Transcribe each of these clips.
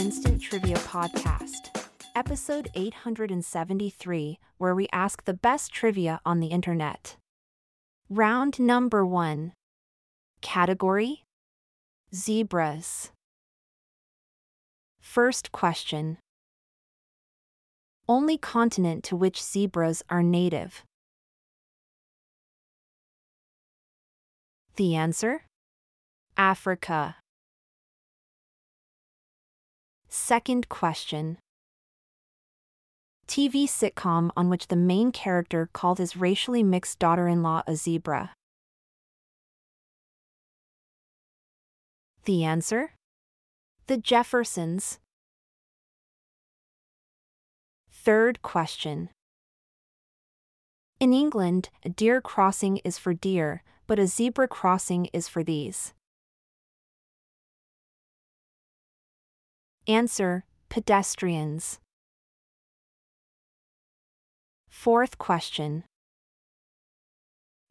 Instant Trivia Podcast, episode 873, where we ask the best trivia on the internet. Round number one Category Zebras. First question Only continent to which zebras are native. The answer? Africa. Second question TV sitcom on which the main character called his racially mixed daughter in law a zebra. The answer? The Jeffersons. Third question. In England, a deer crossing is for deer, but a zebra crossing is for these. Answer Pedestrians. Fourth question.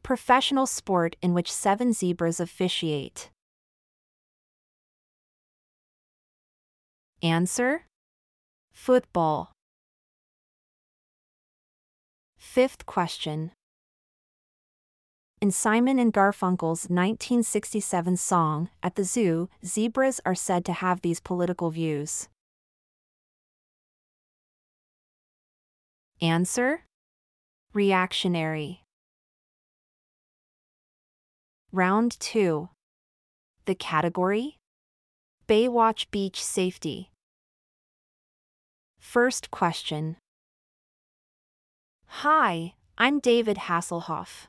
Professional sport in which seven zebras officiate. Answer Football. Fifth question. In Simon and Garfunkel's 1967 song, At the Zoo, zebras are said to have these political views. Answer Reactionary. Round 2. The category Baywatch Beach Safety. First question Hi, I'm David Hasselhoff.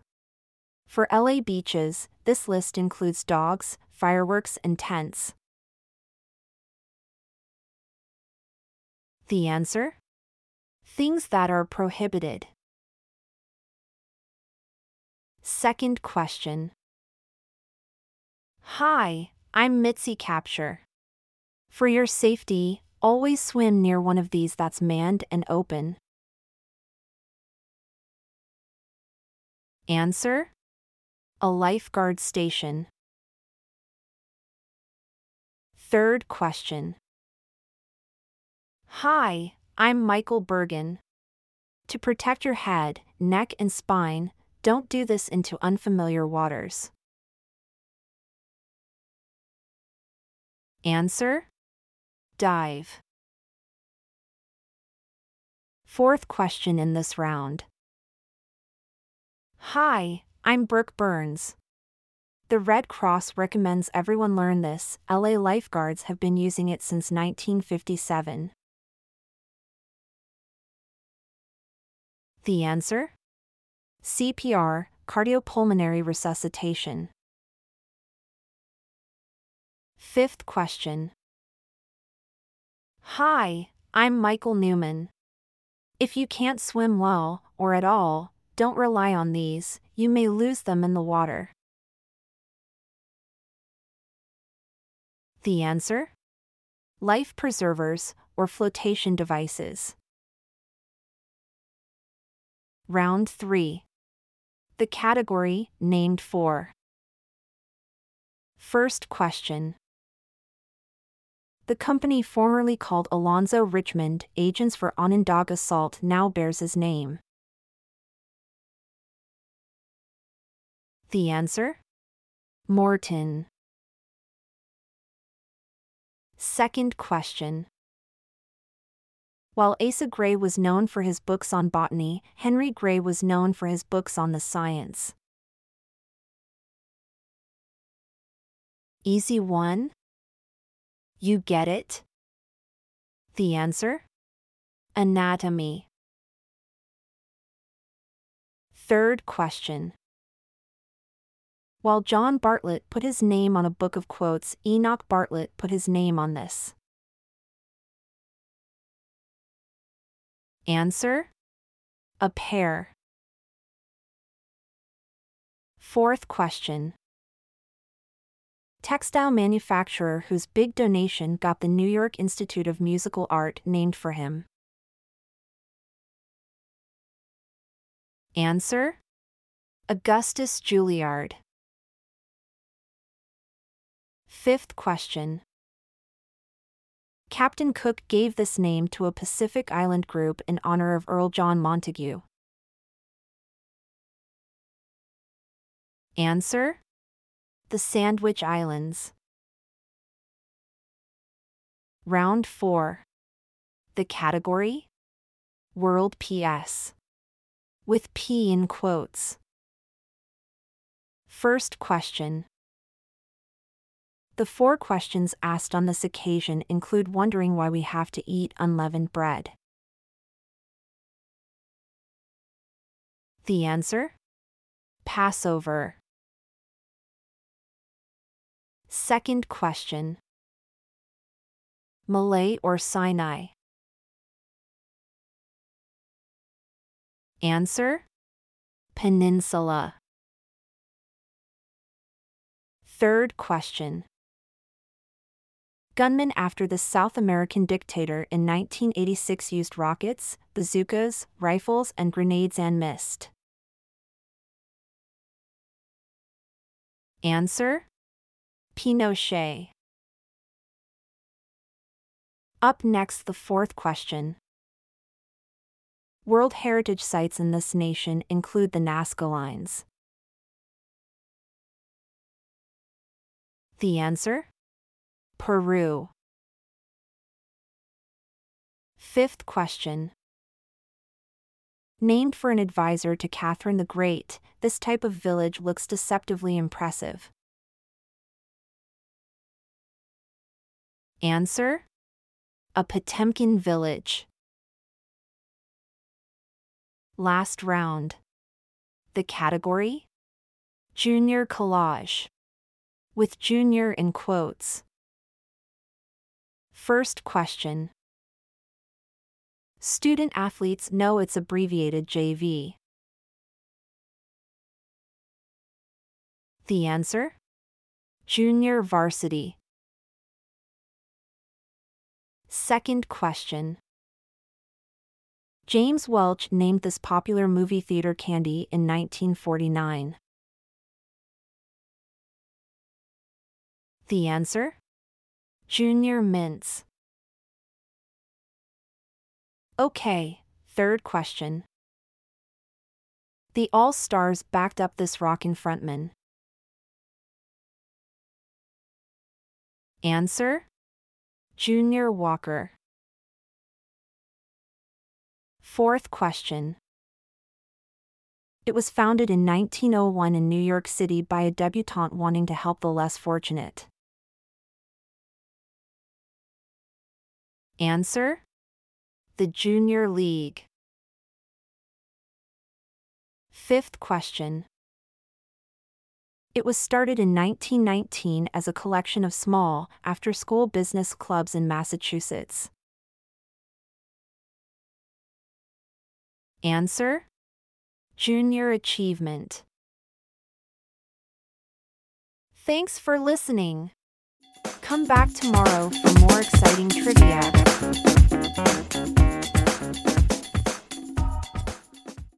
For LA beaches, this list includes dogs, fireworks, and tents. The answer? Things that are prohibited. Second question. Hi, I'm Mitzi Kapture. For your safety, always swim near one of these that's manned and open. Answer? A lifeguard station. Third question. Hi, I'm Michael Bergin. To protect your head, neck, and spine, don't do this into unfamiliar waters. Answer? Dive. Fourth question in this round. Hi, I'm Brooke Burns. The Red Cross recommends everyone learn this. LA lifeguards have been using it since 1957. The answer? CPR, cardiopulmonary resuscitation. Fifth question. Hi, I'm Michael Newman. If you can't swim well, or at all, don't rely on these, you may lose them in the water. The answer? Life preservers or flotation devices. Round 3. The category named for. First question. The company formerly called Alonzo Richmond Agents for Onondaga Salt now bears his name. The answer? Morton. Second question. While Asa Gray was known for his books on botany, Henry Gray was known for his books on the science. Easy one? You get it? The answer? Anatomy. Third question. While John Bartlett put his name on a book of quotes, Enoch Bartlett put his name on this. Answer? A pear. Fourth question. Textile manufacturer whose big donation got the New York Institute of Musical Art named for him. Answer? Augustus Juilliard. Fifth question. Captain Cook gave this name to a Pacific island group in honor of Earl John Montagu. Answer The Sandwich Islands. Round 4. The category World PS. With P in quotes. First question. The four questions asked on this occasion include wondering why we have to eat unleavened bread. The answer? Passover. Second question. Malay or Sinai? Answer? Peninsula. Third question. Gunmen after the South American dictator in 1986 used rockets, bazookas, rifles, and grenades and missed. Answer? Pinochet. Up next, the fourth question. World Heritage Sites in this nation include the Nazca Lines. The answer? Peru. Fifth question. Named for an advisor to Catherine the Great, this type of village looks deceptively impressive. Answer? A Potemkin village. Last round. The category? Junior collage. With junior in quotes. First question. Student athletes know it's abbreviated JV. The answer? Junior varsity. Second question. James Welch named this popular movie theater candy in 1949. The answer? Junior Mints. Okay, third question. The All Stars backed up this rockin' frontman. Answer? Junior Walker. Fourth question. It was founded in 1901 in New York City by a debutante wanting to help the less fortunate. Answer? The Junior League. Fifth question. It was started in 1919 as a collection of small, after school business clubs in Massachusetts. Answer? Junior Achievement. Thanks for listening. Come back tomorrow for more exciting trivia.